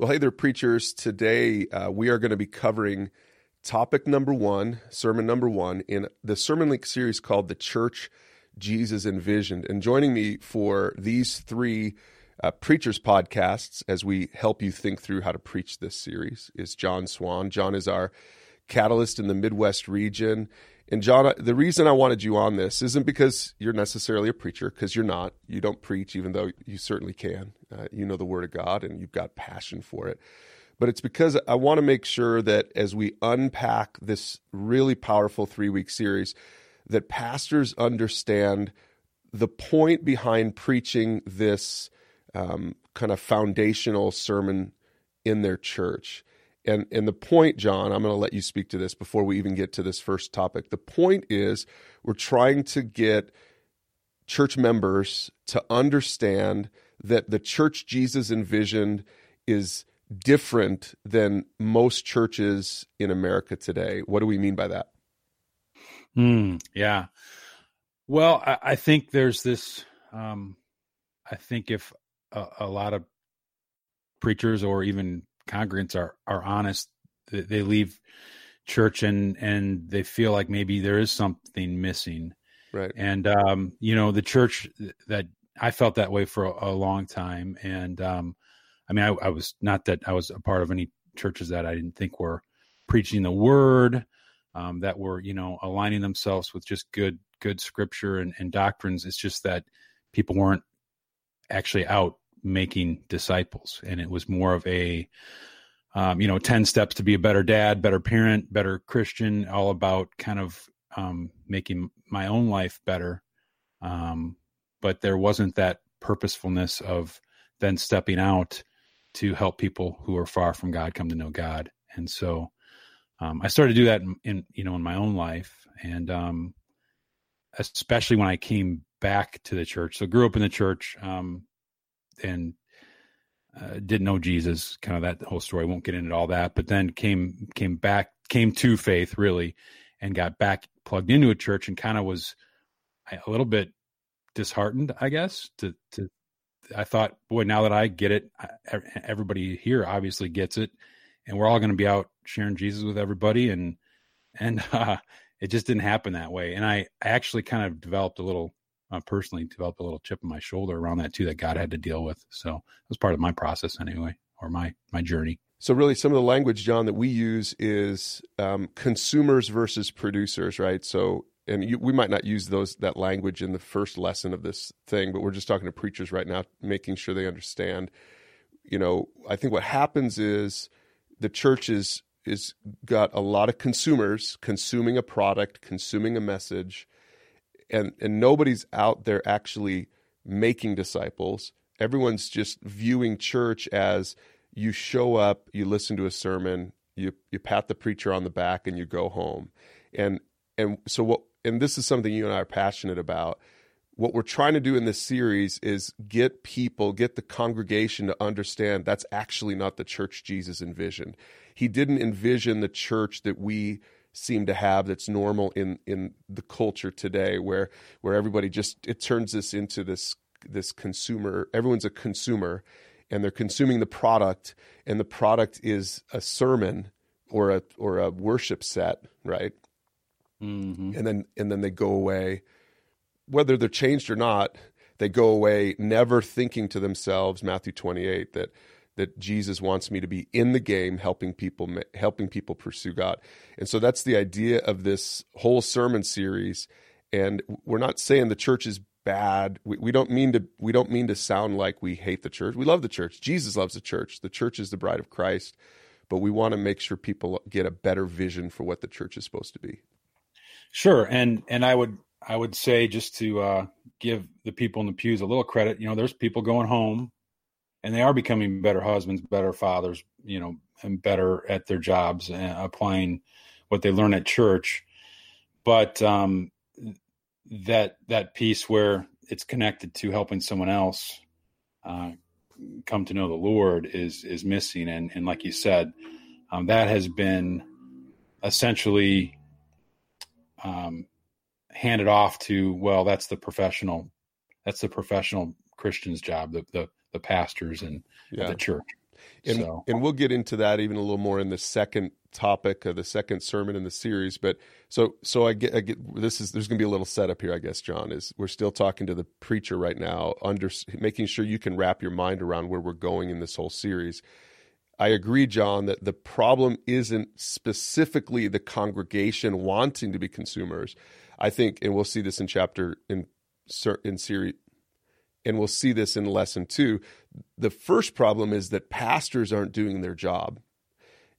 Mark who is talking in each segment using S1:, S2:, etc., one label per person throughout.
S1: Well, hey there, preachers. Today uh, we are going to be covering topic number one, sermon number one, in the Sermon Link series called The Church Jesus Envisioned. And joining me for these three uh, preachers podcasts as we help you think through how to preach this series is John Swan. John is our catalyst in the Midwest region. And John, the reason I wanted you on this isn't because you're necessarily a preacher, because you're not. You don't preach, even though you certainly can. Uh, you know the Word of God and you've got passion for it. But it's because I want to make sure that as we unpack this really powerful three week series, that pastors understand the point behind preaching this um, kind of foundational sermon in their church. And and the point, John, I'm going to let you speak to this before we even get to this first topic. The point is we're trying to get church members to understand that the church Jesus envisioned is different than most churches in America today. What do we mean by that?
S2: Mm, yeah. Well, I, I, think there's this. Um, I think if a, a lot of preachers or even congregants are are honest, they leave church and and they feel like maybe there is something missing.
S1: Right.
S2: And um, you know, the church that I felt that way for a, a long time. And um, I mean, I, I, was not that I was a part of any churches that I didn't think were preaching the word, um, that were you know aligning themselves with just good good scripture and, and doctrines. It's just that people weren't actually out making disciples. And it was more of a um, you know 10 steps to be a better dad better parent better christian all about kind of um, making my own life better. Um, but there wasn't that purposefulness of then stepping out to help people who are far from god come to know god. And so um, i started to do that in, in, you know in my own life. And um, especially when i came back to the church. So grew up in the church. Um, and uh, didn't know Jesus, kind of that whole story. I won't get into all that, but then came came back, came to faith really, and got back plugged into a church, and kind of was a little bit disheartened, I guess. To to I thought, boy, now that I get it, everybody here obviously gets it, and we're all going to be out sharing Jesus with everybody, and and uh, it just didn't happen that way. And I, I actually kind of developed a little uh, personally developed a little chip on my shoulder around that too that God had to deal with. So it was part of my process anyway, or my my journey.
S1: So really, some of the language, John, that we use is um, consumers versus producers, right? So, and you, we might not use those that language in the first lesson of this thing, but we're just talking to preachers right now, making sure they understand. You know, I think what happens is the church is is got a lot of consumers consuming a product, consuming a message, and and nobody's out there actually making disciples. Everyone's just viewing church as you show up, you listen to a sermon, you you pat the preacher on the back, and you go home. And and so what? And this is something you and I are passionate about. What we're trying to do in this series is get people, get the congregation to understand that's actually not the church Jesus envisioned. He didn't envision the church that we seem to have that's normal in in the culture today where where everybody just it turns this into this this consumer everyone's a consumer and they're consuming the product and the product is a sermon or a or a worship set right mm-hmm. and then and then they go away whether they're changed or not they go away never thinking to themselves matthew 28 that that Jesus wants me to be in the game, helping people helping people pursue God. And so that's the idea of this whole sermon series. And we're not saying the church is bad. We, we don't mean to we don't mean to sound like we hate the church. We love the church. Jesus loves the church. The church is the bride of Christ. But we want to make sure people get a better vision for what the church is supposed to be.
S2: Sure, and and I would I would say just to uh, give the people in the pews a little credit. You know, there's people going home and they are becoming better husbands, better fathers, you know, and better at their jobs and applying what they learn at church. But um, that that piece where it's connected to helping someone else uh, come to know the Lord is is missing, and and like you said, um, that has been essentially um, handed off to well, that's the professional, that's the professional Christian's job, the the the pastors and yeah. the church.
S1: And,
S2: So-
S1: and we'll get into that even a little more in the second topic of the second sermon in the series. But so so I get, I get this is there's going to be a little setup here, I guess. John is we're still talking to the preacher right now, under making sure you can wrap your mind around where we're going in this whole series. I agree, John, that the problem isn't specifically the congregation wanting to be consumers. I think, and we'll see this in chapter in in series, and we'll see this in lesson two. The first problem is that pastors aren't doing their job,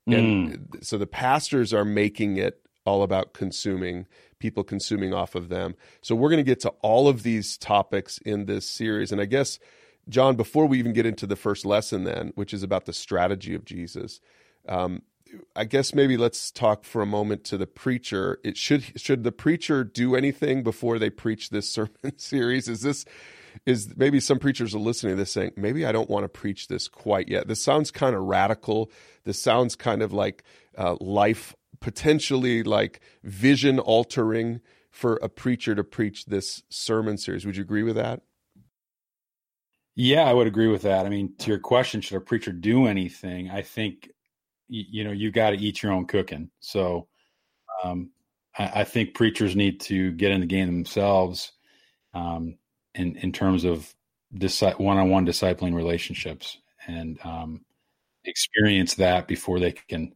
S1: and so the pastors are making it all about consuming people consuming off of them. So we're going to get to all of these topics in this series, and I guess. John, before we even get into the first lesson, then, which is about the strategy of Jesus, um, I guess maybe let's talk for a moment to the preacher. It should should the preacher do anything before they preach this sermon series? Is this is maybe some preachers are listening to this saying, maybe I don't want to preach this quite yet. This sounds kind of radical. This sounds kind of like uh, life potentially like vision altering for a preacher to preach this sermon series. Would you agree with that?
S2: Yeah, I would agree with that. I mean, to your question, should a preacher do anything? I think you know you got to eat your own cooking. So um, I, I think preachers need to get in the game themselves um, in in terms of one-on-one discipling relationships and um, experience that before they can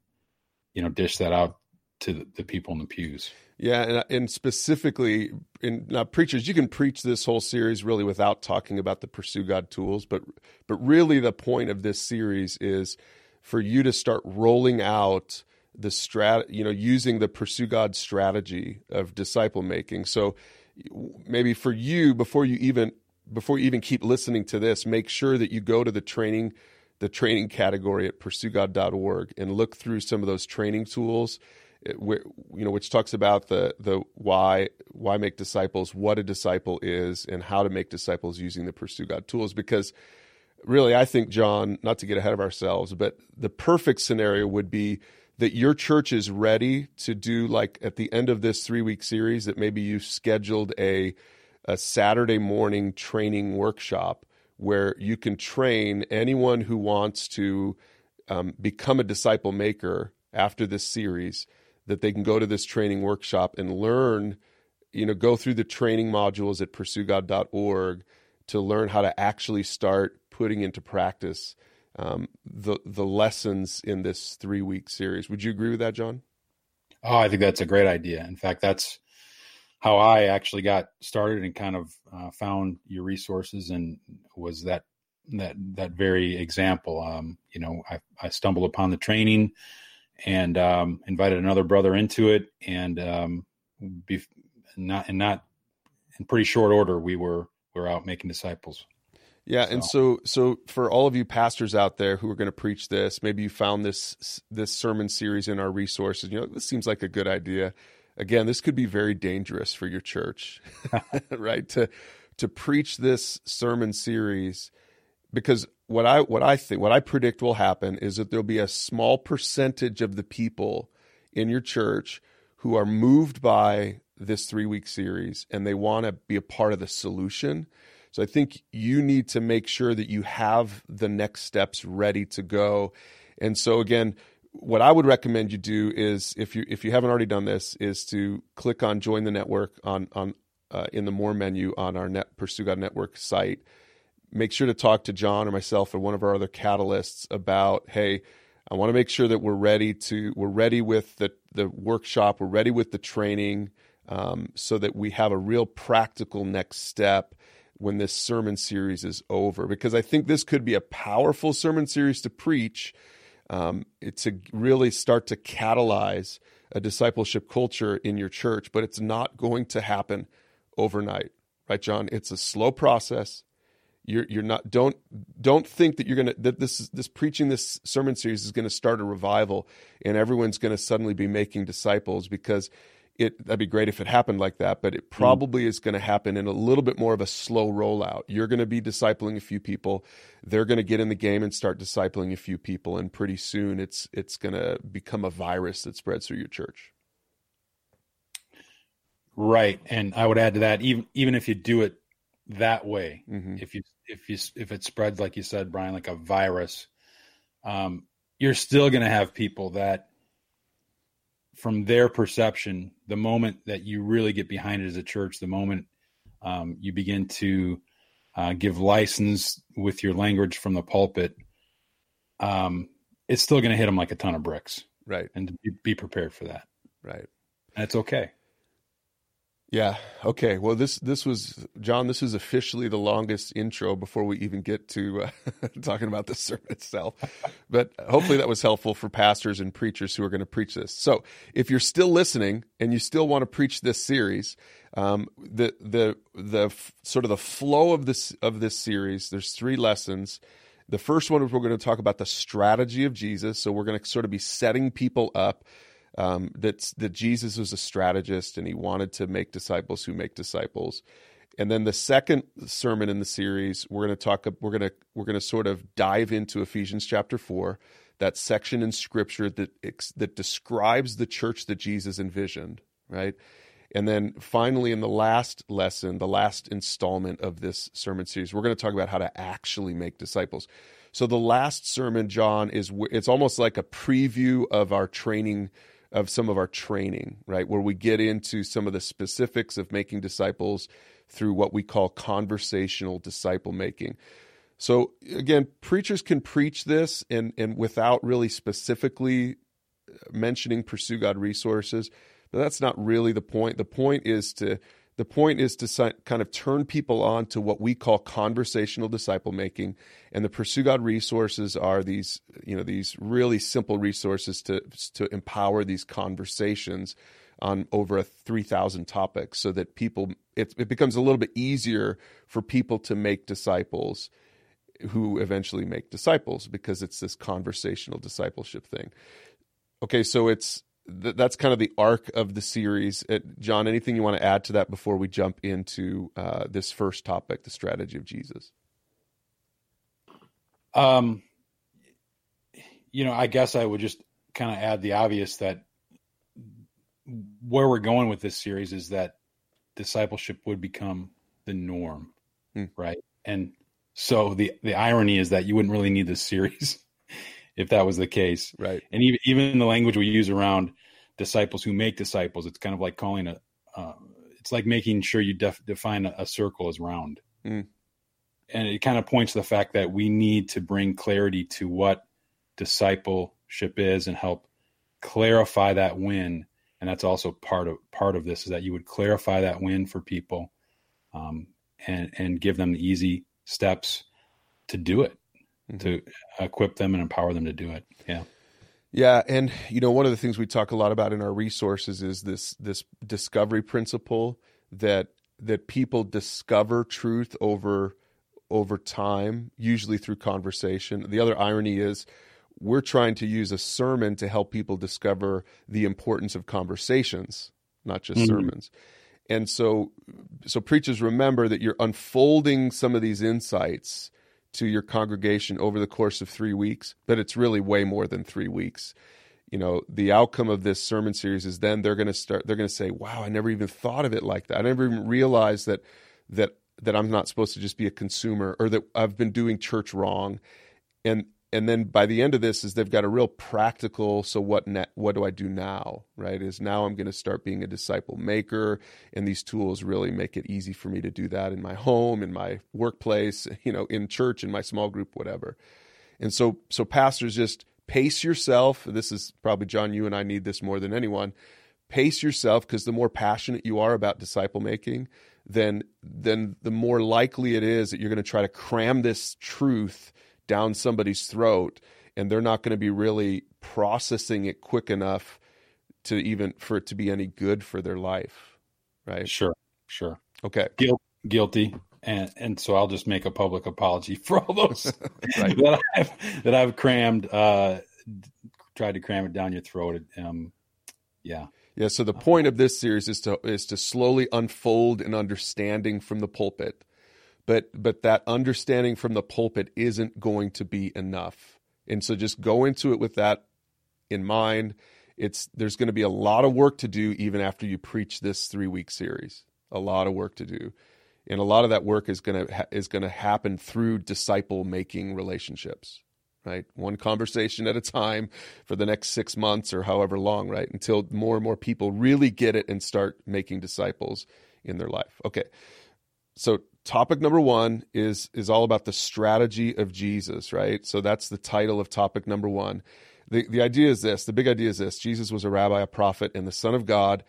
S2: you know dish that out to the, the people in the pews.
S1: Yeah, and, and specifically in now preachers, you can preach this whole series really without talking about the pursue God tools, but but really the point of this series is for you to start rolling out the strat, you know, using the pursue God strategy of disciple making. So maybe for you before you even before you even keep listening to this, make sure that you go to the training the training category at pursuegod.org and look through some of those training tools eh, where you know which talks about the the why why make disciples what a disciple is and how to make disciples using the pursue god tools. Because really i think john not to get ahead of ourselves but the perfect scenario would be that your church is ready to do like at the end of this three week series that maybe you've scheduled a a saturday morning training workshop where you can train anyone who wants to um, become a disciple maker after this series that they can go to this training workshop and learn, you know, go through the training modules at pursuegod.org to learn how to actually start putting into practice um, the the lessons in this three week series. Would you agree with that, John?
S2: Oh, I think that's a great idea. In fact, that's how I actually got started and kind of uh, found your resources and was that that that very example. Um, you know, I, I stumbled upon the training and um, invited another brother into it, and um, be, not and not in pretty short order, we were we were out making disciples.
S1: Yeah, and so so for all of you pastors out there who are going to preach this, maybe you found this this sermon series in our resources. You know, this seems like a good idea. Again, this could be very dangerous for your church, right? To to preach this sermon series because what I what I think what I predict will happen is that there'll be a small percentage of the people in your church who are moved by this 3-week series and they want to be a part of the solution. So I think you need to make sure that you have the next steps ready to go. And so again, what I would recommend you do is if you if you haven't already done this is to click on join the network on on uh, in the more menu on our net Pursue God Network site make sure to talk to John or myself or one of our other catalysts about, hey, I want to make sure that we're ready to we're ready with the the workshop, we're ready with the training, um, so that we have a real practical next step when this sermon series is over. Because I think this could be a powerful sermon series to preach, um, to really start to catalyze a discipleship culture in your church. But it's not going to happen overnight, right, John? It's a slow process you're you're not don't don't think that you're gonna that this this preaching this sermon series is to start a revival and everyone's to suddenly be making disciples because it that'd be great if it happened like that but it probably mm. is going to happen in a little bit more of a slow rollout you're going to be discipling a few people they're going to get in the game and start discipling a few people and pretty soon it's it's going to become a virus that spreads through your church
S2: right and i would add to that even even if you do it that way
S1: mm-hmm.
S2: if you if you if it spreads like you said brian like a virus um, you're still going to have people that, from their perception, the moment that you really get behind it as a church, the moment um, you begin to uh, give license with your language from the pulpit, um, it's still going to hit them like a ton of bricks.
S1: Right.
S2: And be, be prepared for that.
S1: Right.
S2: That's okay.
S1: Yeah. Okay. Well, this this was John. This is officially the longest intro before we even get to uh, talking about the sermon itself. But hopefully that was helpful for pastors and preachers who are going to preach this. So, if you're still listening and you still want to preach this series, um, the the the sort of the flow of this of this series. There's three lessons. The first one is we're going to talk about the strategy of Jesus. So we're going to sort of be setting people up um, that that Jesus was a strategist and he wanted to make disciples who make disciples. And then the second sermon in the series, we're going to talk. We're going to we're going to sort of dive into Ephesians chapter four, that section in Scripture that that describes the church that Jesus envisioned, right? And then finally, in the last lesson, the last installment of this sermon series, we're going to talk about how to actually make disciples. So the last sermon, John, is it's almost like a preview of our training of some of our training, right? Where we get into some of the specifics of making disciples through what we call conversational disciple making. So again, preachers can preach this and and without really specifically uh, mentioning pursue God resources, but that's not really the point. The point is to the point is to kind of turn people on to what we call conversational disciple making, and the Pursue God resources are these, you know, these really simple resources to to empower these conversations on over a 3,000 topics, so that people it, it becomes a little bit easier for people to make disciples, who eventually make disciples because it's this conversational discipleship thing. Okay, so it's th- that's kind of the arc of the series. Uh, John, anything you want to add to that before we jump into uh, this first topic, the strategy of Jesus?
S2: Um, you know, I guess I would just kind of add the obvious that where we're going with this series is that discipleship would become the norm, hmm. right? And so the the irony is that you wouldn't really need this series if that was the case.
S1: Right.
S2: And even even the language we use around disciples who make disciples, it's kind of like calling a, uh, it's like making sure you def- define a, a, circle as round. Mm. And it kind of points to the fact that we need to bring clarity to what discipleship is and help clarify that win. And that's also part of part of this is that you would clarify that win for people, um, and and give them the easy steps to do it mm-hmm. to equip them and empower them to do it. Yeah.
S1: Yeah, and you know one of the things we talk a lot about in our resources is this this discovery principle that that people discover truth over over time, usually through conversation. The other irony is we're trying to use a sermon to help people discover the importance of conversations, not just mm-hmm. sermons. And so so preachers remember that you're unfolding some of these insights to your congregation over the course of three weeks, but it's really way more than three weeks. You know, the outcome of this sermon series is then they're going to start. They're going to say, "Wow, I never even thought of it like that. I never even realized that that that I'm not supposed to just be a consumer, or that I've been doing church wrong." And and then by the end of this is they've got a real practical so what ne- what do i do now right? Is now i'm going to start being a disciple maker and these tools really make it easy for me to do that in my home in my workplace you know in church in my small group whatever. And so so pastors just pace yourself. This is probably john you and i need this more than anyone. Pace yourself because the more passionate you are about disciple making then then the more likely it is that you're going to try to cram this truth down somebody's throat and they're not going to be really processing it quick enough to even for it to be any good for their life right?
S2: Sure sure.
S1: Okay.
S2: Guil- guilty and and so I'll just make a public apology for all those right. that I've that I've crammed uh tried to cram it down your throat um yeah.
S1: Yeah so the point of this series is to is to slowly unfold an understanding from the pulpit but but that understanding from the pulpit isn't going to be enough and so just go into it with that in mind it's there's going to be a lot of work to do even after you preach this three week series a lot of work to do and a lot of that work is going to ha- is going to happen through disciple making relationships right? One conversation at a time for the next six months or however long, right? Until more and more people really get it and start making disciples in their life. Okay. So topic number one is is all about the strategy of Jesus, right? So that's the title of topic number one. The the idea is this, the big idea is this. Jesus was a rabbi, a prophet, and the Son of God,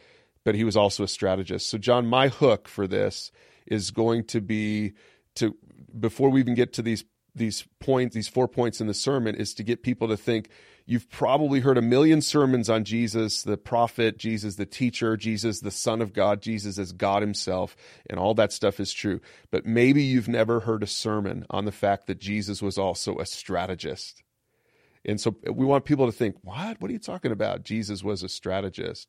S1: but he was also a strategist. So John, my hook for this is going to be to before we even get to these these points, these four points in the sermon, is to get people to think you've probably heard a million sermons on Jesus, the prophet, Jesus, the teacher, Jesus, the Son of God, Jesus as God Himself, and all that stuff is true. But maybe you've never heard a sermon on the fact that Jesus was also a strategist. And so we want people to think, what? What are you talking about? Jesus was a strategist.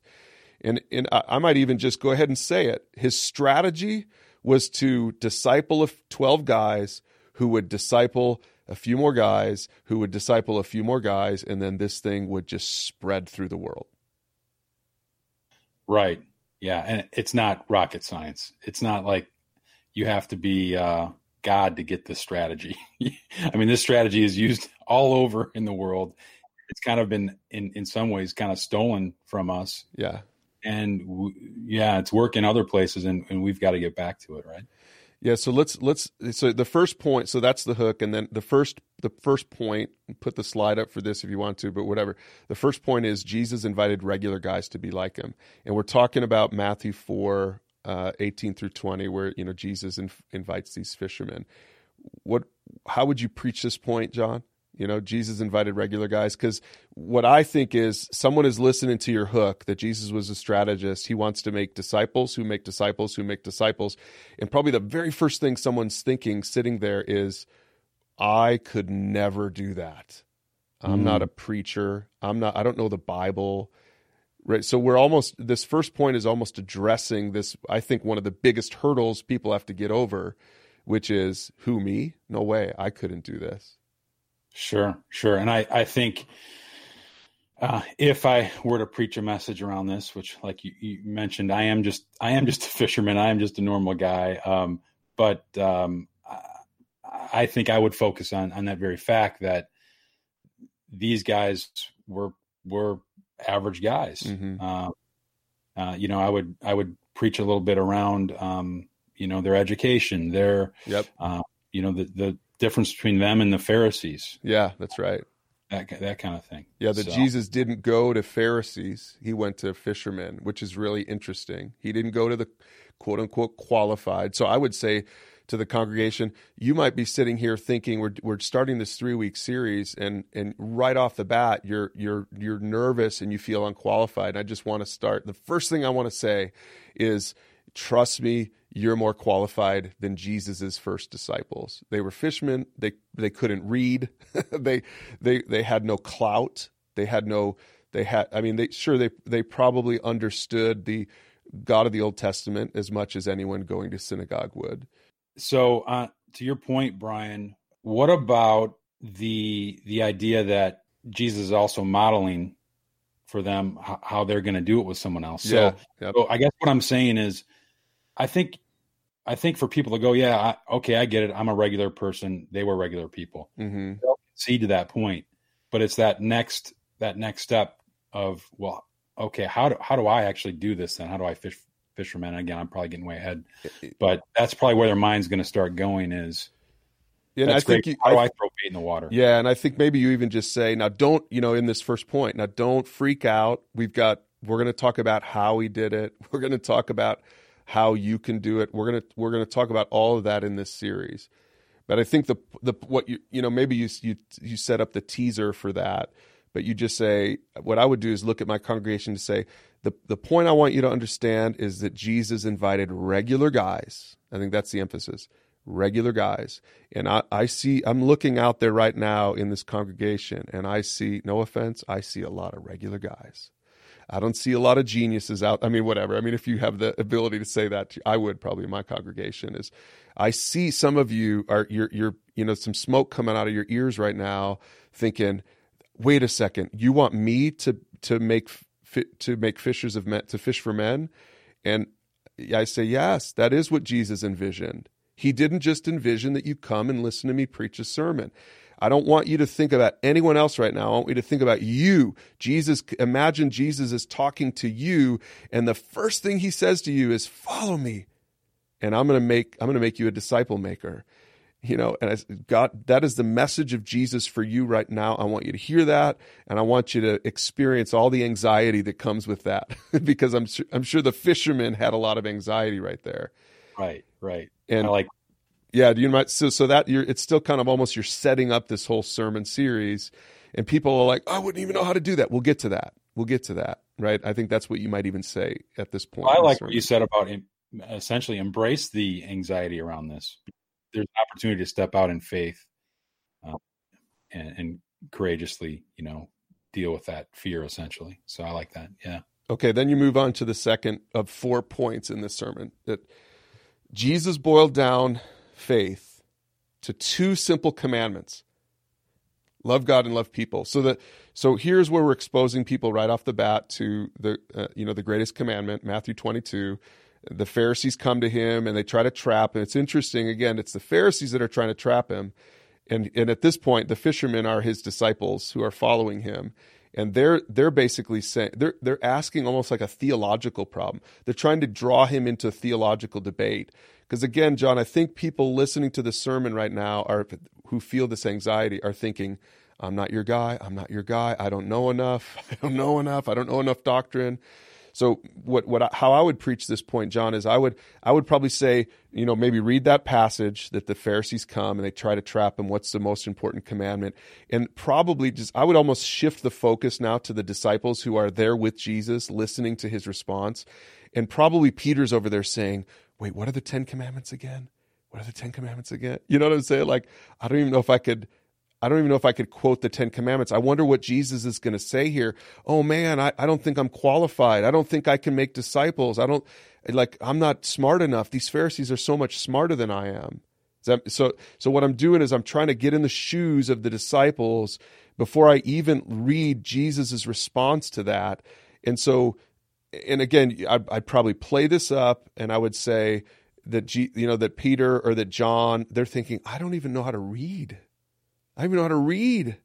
S1: And, and I might even just go ahead and say it. His strategy was to disciple of 12 guys who would disciple a few more guys, who would disciple a few more guys, and then this thing would just spread through the world.
S2: Right. Yeah. And it's not rocket science. It's not like you have to be uh, God to get this strategy. I mean, this strategy is used all over in the world. It's kind of been, in, in some ways, kind of stolen from us.
S1: Yeah.
S2: And w- yeah, it's working other places, and, and we've got to get back to it, right?
S1: Yeah, so let's let's so the first point, so that's the hook, and then the first the first point, put the slide up for this if you want to, but whatever. The first point is Jesus invited regular guys to be like him, and we're talking about Matthew four, uh, eighteen through twenty, where you know Jesus inv- invites these fishermen. What? How would you preach this point, John? You know, Jesus invited regular guys because what I think is someone is listening to your hook that Jesus was a strategist. He wants to make disciples who make disciples who make disciples. And probably the very first thing someone's thinking sitting there is, I could never do that. I'm mm. not a preacher. I'm not, I don't know the Bible. Right. So we're almost, this first point is almost addressing this, I think, one of the biggest hurdles people have to get over, which is who, me? No way. I couldn't do this.
S2: Sure, sure. And I, I think uh, if I were to preach a message around this, which, like you, you, mentioned, I am just I am just a fisherman. I am just a normal guy. Um, but um, I, I think I would focus on on that very fact that these guys were were average guys. Mm-hmm. Uh, uh, you know, I would I would preach a little bit around um, you know their education, their
S1: yep.
S2: Uh, you know the the difference between them and the Pharisees.
S1: Yeah, that's right.
S2: That that kind of thing.
S1: Yeah, that so. Jesus didn't go to Pharisees; he went to fishermen, which is really interesting. He didn't go to the quote unquote qualified. So I would say to the congregation, you might be sitting here thinking we're we're starting this three week series, and and right off the bat you're you're you're nervous and you feel unqualified. And I just want to start. The first thing I want to say is, trust me, you're more qualified than Jesus's first disciples. They were fishermen. They they couldn't read. they they they had no clout. They had no they had I mean they sure they they probably understood the God of the Old Testament as much as anyone going to synagogue would.
S2: So uh, to your point, Brian, what about the the idea that Jesus is also modeling for them how, they're going to do it with someone else? So, yeah, yep. so I guess what I'm saying is I think I think for people to go, yeah, I, okay, I get it. I'm a regular person. They were regular people. Mm-hmm. They'll concede to that point, but it's that next that next step of well, okay, how do how do I actually do this then? How do I fish fishermen? Again, I'm probably getting way ahead, but that's probably where their mind's going to start going. Is
S1: yeah, I think you,
S2: how do I, I throw bait in the water?
S1: Yeah, and I think maybe you even just say now, don't you know, in this first point, now don't freak out. We've got we're going to talk about how he did it. We're going to talk about how you can do it. We're gonna we're gonna talk about all of that in this series. But I think the the what you you know maybe you you you set up the teaser for that, but you just say what I would do is look at my congregation to say the the point I want you to understand is that Jesus invited regular guys. I think that's the emphasis. Regular guys. And I, I see I'm looking out there right now in this congregation and I see no offense, I see a lot of regular guys. I don't see a lot of geniuses out. I mean, whatever. I mean, if you have the ability to say that, I would probably in my congregation is I see some of you are you're you're you know some smoke coming out of your ears right now, thinking, wait a second, you want me to to make to make fishers of men to fish for men, and I say yes, that is what Jesus envisioned. He didn't just envision that you come and listen to me preach a sermon. I don't want you to think about anyone else right now. I want you to think about you. Jesus, imagine Jesus is talking to you, and the first thing he says to you is, Follow me. And I'm going to make, I'm going to make you a disciple maker you know and I, god that is the message of jesus for you right now i want you to hear that and i want you to experience all the anxiety that comes with that because i'm sure, i'm sure the fishermen had a lot of anxiety right there
S2: right right
S1: and
S2: I like
S1: yeah you might so so that you're it's still kind of almost you're setting up this whole sermon series and people are like i wouldn't even know how to do that we'll get to that we'll get to that right i think that's what you might even say at this point
S2: i like what you said about essentially embrace the anxiety around this there's an opportunity to step out in faith uh, and, and courageously, you know, deal with that fear essentially. So I like that. Yeah.
S1: Okay, then you move on to the second of four points in this sermon that Jesus boiled down faith to two simple commandments. Love God and love people. So that so here's where we're exposing people right off the bat to the uh, you know the greatest commandment, Matthew 22 the Pharisees come to him and they try to trap him. It's interesting. Again, it's the Pharisees that are trying to trap him. And, and at this point, the fishermen are his disciples who are following him. And they're, they're basically saying, they're, they're asking almost like a theological problem. They're trying to draw him into theological debate. Because again, John, I think people listening to the sermon right now are, who feel this anxiety are thinking, I'm not your guy. I'm not your guy. I don't know enough. I don't know enough. I don't know enough doctrine. So what what I, how I would preach this point, John, is I would I would probably say you know maybe read that passage that the Pharisees come and they try to trap him. What's the most important commandment? And probably just I would almost shift the focus now to the disciples who are there with Jesus, listening to his response, and probably Peter's over there saying, "Wait, what are the Ten Commandments again? What are the Ten Commandments again?" You know what I'm saying? Like I don't even know if I could I don't even know if I could quote the Ten Commandments. I wonder what Jesus is going to say here. Oh man, I, I don't think I'm qualified. I don't think I can make disciples. I don't like, I'm not smart enough. These Pharisees are so much smarter than I am. So, so what I'm doing is I'm trying to get in the shoes of the disciples before I even read Jesus's response to that. And so, and again, I'd, I'd probably play this up and I would say that, G, you know, that Peter or that John, they're thinking, I don't even know how to read. I don't even know how to read.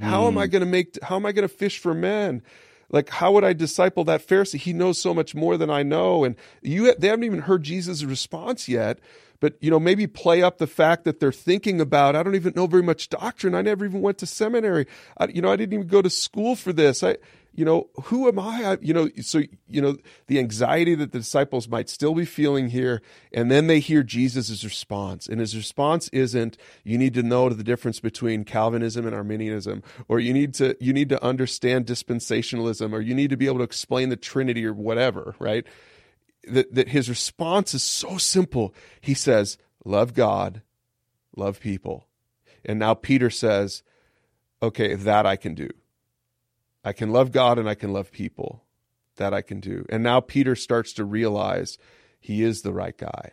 S1: How mm. am I hmm. going to make, how am I going to fish for men? Like, how would I disciple that Pharisee? He knows so much more than I know. And you, they haven't even heard Jesus' response yet. But, you know, maybe play up the fact that they're thinking about, I don't even know very much doctrine. I never even went to seminary. I, you know, I didn't even go to school for this. I, you know, who am I? I? You know, so, you know, the anxiety that the disciples might still be feeling here. And then they hear Jesus' response. And his response isn't, you need to know the difference between Calvinism and Arminianism, or you need to, you need to understand dispensationalism, or you need to be able to explain the Trinity or whatever, right? That, that his response is so simple. He says, love God, love people. And now Peter says, okay, that I can do I can love God and I can love people. That I can do. And now Peter starts to realize he is the right guy.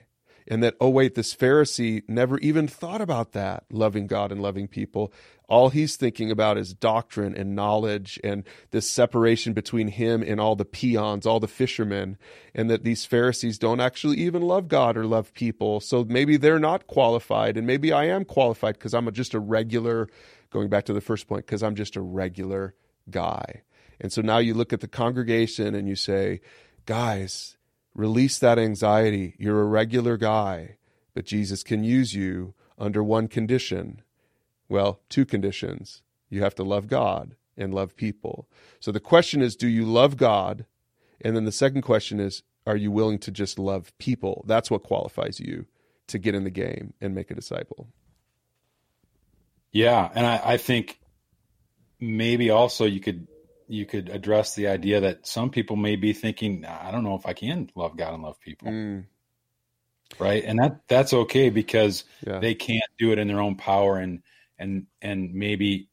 S1: And that, oh, wait, this Pharisee never even thought about that, loving God and loving people. All he's thinking about is doctrine and knowledge and this separation between him and all the peons, all the fishermen, and that these Pharisees don't actually even love God or love people. So maybe they're not qualified, and maybe I am qualified because I'm just a regular, going back to the first point, because I'm just a regular guy. And so now you look at the congregation and you say, guys, release that anxiety. You're a regular guy, but Jesus can use you under one condition. Well, two conditions. You have to love God and love people. So the question is, do you love God? And then the second question is, are you willing to just love people? That's what qualifies you to get in the game and make a disciple.
S2: Yeah. And I, I think maybe also you could you could address the idea that some people may be thinking, I don't know if I can love God and love people. Mm. Right. And that that's okay because yeah. they can't do it in their own power and and and maybe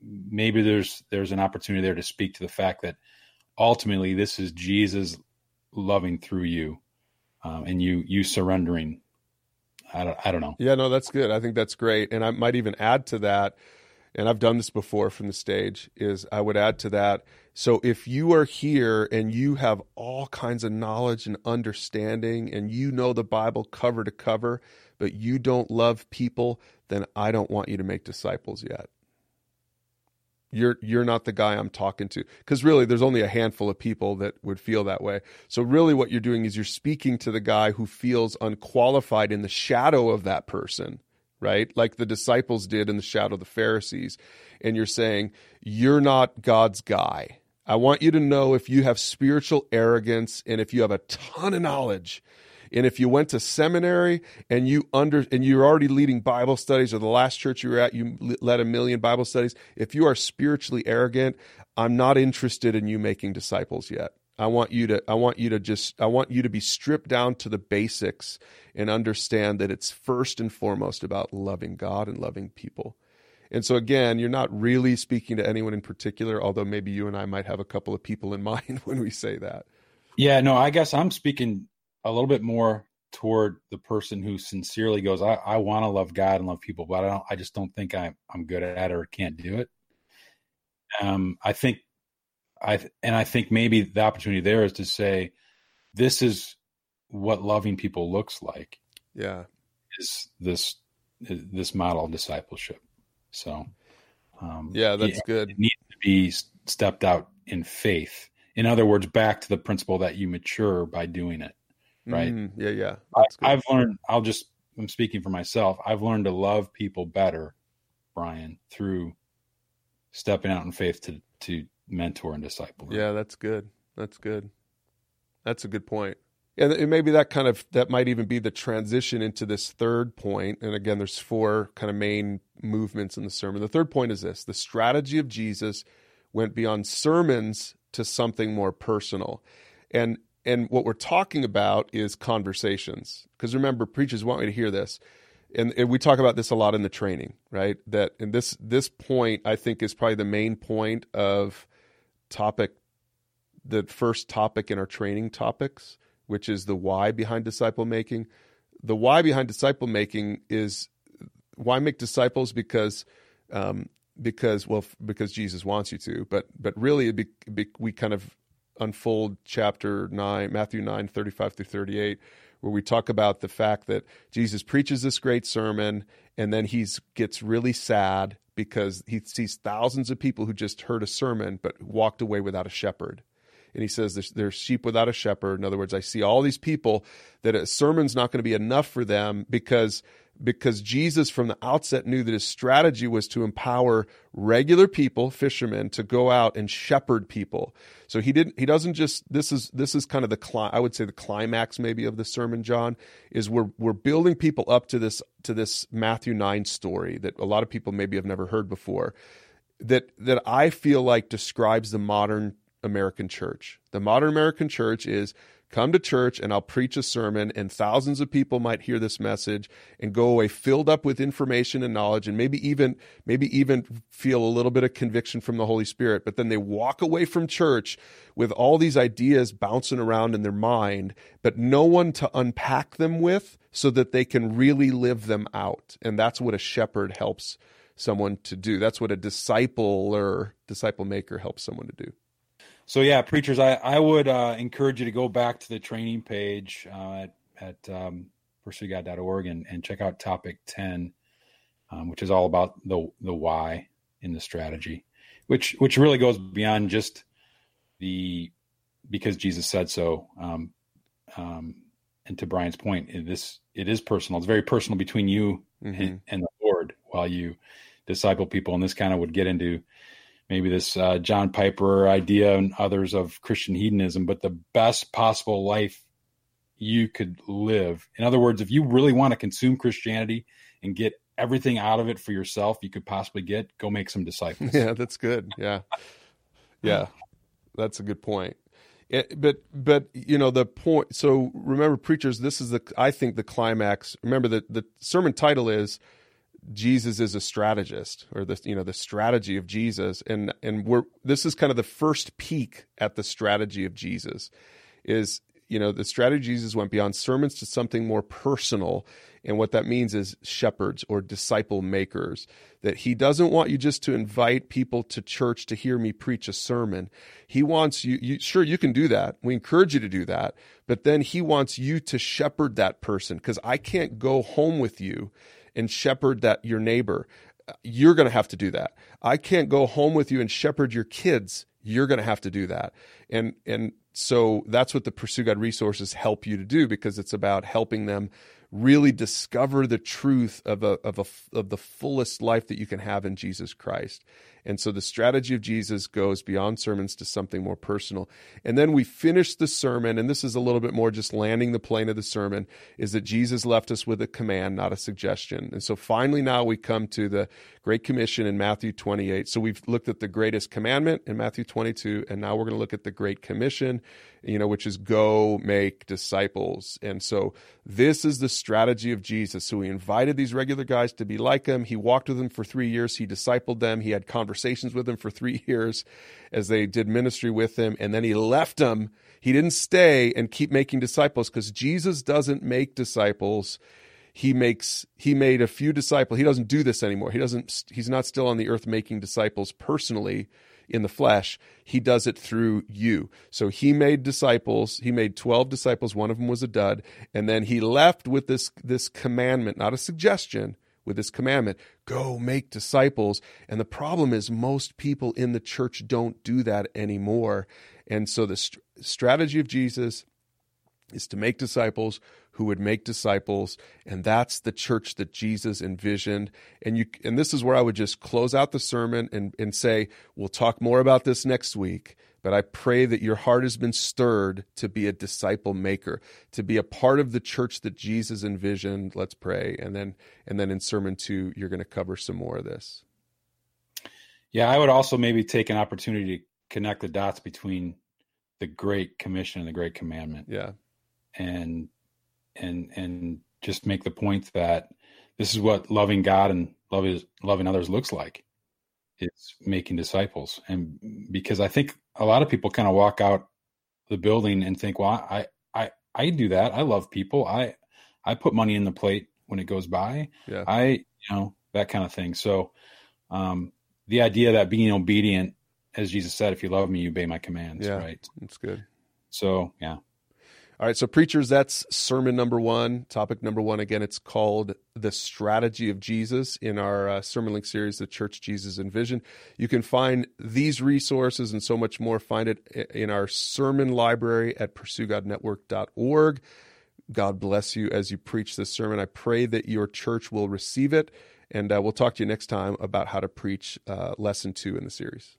S2: maybe there's there's an opportunity there to speak to the fact that ultimately this is Jesus loving through you um, and you you surrendering. I don't, I don't know.
S1: Yeah, no, that's good. I think that's great. And I might even add to that and I've done this before from the stage, is I would add to that. So if you are here and you have all kinds of knowledge and understanding and you know the Bible cover to cover, but you don't love people, then I don't want you to make disciples yet. You're you're not the guy I'm talking to because really there's only a handful of people that would feel that way. So really what you're doing is you're speaking to the guy who feels unqualified in the shadow of that person, right? Like the disciples did in the shadow of the Pharisees. And you're saying, you're not God's guy. I want you to know if you have spiritual arrogance and if you have a ton of knowledge and if you went to seminary and you under and you're already leading Bible studies or the last church you were at you led a million Bible studies, if you are spiritually arrogant, I'm not interested in you making disciples yet. I want you to I want you to just I want you to be stripped down to the basics and understand that it's first and foremost about loving God and loving people. And so again, you're not really speaking to anyone in particular, although maybe you and I might have a couple of people in mind when we say that.
S2: Yeah, no, I guess I'm speaking a little bit more toward the person who sincerely goes, I, I want to love God and love people, but I don't, I just don't think I'm, I'm good at it or can't do it. Um, I think I, and I think maybe the opportunity there is to say, this is what loving people looks like.
S1: Yeah.
S2: Is this, this model of discipleship. So,
S1: um, yeah, that's it, good.
S2: It needs to be stepped out in faith. In other words, back to the principle that you mature by doing it right? Mm,
S1: yeah, yeah.
S2: I, have learned. I'll just. I'm speaking for myself. I've learned to love people better, Brian, through stepping out in faith to to mentor and disciple.
S1: Yeah, that's good. That's good. That's a good point. And maybe that kind of that might even be the transition into this third point. And again, there's four kind of main movements in the sermon. The third point is this: the strategy of Jesus went beyond sermons to something more personal. And and what we're talking about is conversations. Because remember, preachers want me to hear this. And, and, we talk about this a lot in the training, right? That and this this point I think is probably the main point of topic, the first topic in our training topics, which is the why behind disciple making. The why behind disciple making is why make disciples because um, because well because Jesus wants you to, but but really be, be, we kind of unfold chapter 9, Matthew 9, 35 through 38, where we talk about the fact that Jesus preaches this great sermon and then he gets really sad because he sees thousands of people who just heard a sermon but walked away without a shepherd. And he says there's, there's sheep without a shepherd. In other words, I see all these people that a sermon's not going to be enough for them because because Jesus from the outset knew that his strategy was to empower regular people, fishermen, to go out and shepherd people. So he didn't he doesn't just this is this is kind of the cli- I would say the climax maybe of the sermon John is we're we're building people up to this to this Matthew 9 story that a lot of people maybe have never heard before that that I feel like describes the modern American church. The modern American church is come to church and I'll preach a sermon, and thousands of people might hear this message and go away filled up with information and knowledge, and maybe even maybe even feel a little bit of conviction from the Holy Spirit. But then they walk away from church with all these ideas bouncing around in their mind, but no one to unpack them with so that they can really live them out. And that's what a shepherd helps someone to do. That's what a disciple or disciple maker helps someone to do
S2: so yeah, preachers, I, I would uh, encourage you to go back to the training page uh, at, at um, pursuegod.org and, and check out topic 10, um, which is all about the, the why in the strategy, which, which really goes beyond just the, because Jesus said so. Um, um, and to Brian's point, it, this, it is personal. It's very personal between you mm-hmm. and, and the Lord while you disciple people. And this kind of would get into, maybe this uh, John Piper idea and others of Christian hedonism, but the best possible life you could live. In other words, if you really want to consume Christianity and get everything out of it for yourself you could possibly get, go make some disciples.
S1: Yeah, that's good. Yeah. Yeah. That's a good point. It, but but you know the point so remember preachers this is the i think the climax remember that the sermon title is Jesus is a strategist or the you know the strategy of Jesus. And and we're this is kind of the first peek at the strategy of Jesus is you know the strategy Jesus went beyond sermons to something more personal. And what that means is shepherds or disciple makers that he doesn't want you just to invite people to church to hear me preach a sermon. He wants you, you sure you can do that. We encourage you to do that. But then he wants you to shepherd that person because I can't go home with you and shepherd that your neighbor. You're going to have to do that. I can't go home with you and shepherd your kids. You're going to have to do that. And and so that's what the Pursue God resources help you to do because it's about helping them really discover the truth of a, of a, of the fullest life that you can have in Jesus Christ. And so the strategy of Jesus goes beyond sermons to something more personal. And then we finish the sermon, and this is a little bit more just landing the plane of the sermon, is that Jesus left us with a command, not a suggestion. And so finally now we come to the Great Commission in Matthew 28. So we've looked at the greatest commandment in Matthew 22, and now we're going to look at the Great Commission, you know, which is go make disciples. And so this is the strategy of Jesus. So he invited these regular guys to be like him. He walked with them for three years. He discipled them. He had conversations with him for three years as they did ministry with him. And then he left them. He didn't stay and keep making disciples because Jesus doesn't make disciples. He makes he made a few disciples. He doesn't do this anymore. He doesn't he's not still on the earth making disciples personally in the flesh. He does it through you. So he made disciples. He made 12 disciples. One of them was a dud. And then he left with this this commandment not a suggestion with this commandment go make disciples. And the problem is most people in the church don't do that anymore. And so the st- strategy of jesus is to make disciples who would make disciples. And that's the church that Jesus envisioned. And you and this is where I would just close out the sermon and and say we'll talk more about this next week but I pray that your heart has been stirred to be a disciple maker to be a part of the church that Jesus envisioned. Let's pray. And then and then in sermon 2 you're going to cover some more of this.
S2: Yeah I would also maybe take an opportunity to connect the dots between the great commission and the great commandment.
S1: Yeah.
S2: And and and just make the point that this is what loving God and loving loving others looks like. It's making disciples, and because I think a lot of people kind of walk out the building and think, "Well, I I I do that. I love people. I I put money in the plate when it goes by.
S1: Yeah.
S2: I you know that kind of thing." So, um, the idea that being obedient, as Jesus said, "If you love me, you obey my commands."
S1: Yeah,
S2: right.
S1: That's good.
S2: So yeah.
S1: All right, so preachers, that's sermon number one, topic number one. Again, it's called The Strategy of Jesus in our uh, sermon link series, The Church Jesus Envision. You can find these resources and so much more. Find it in our sermon library at pursuegodnetwork.org. God bless you as you preach this sermon. I pray that your church will receive it, and uh, we'll talk to you next time about how to preach uh, lesson two in the series.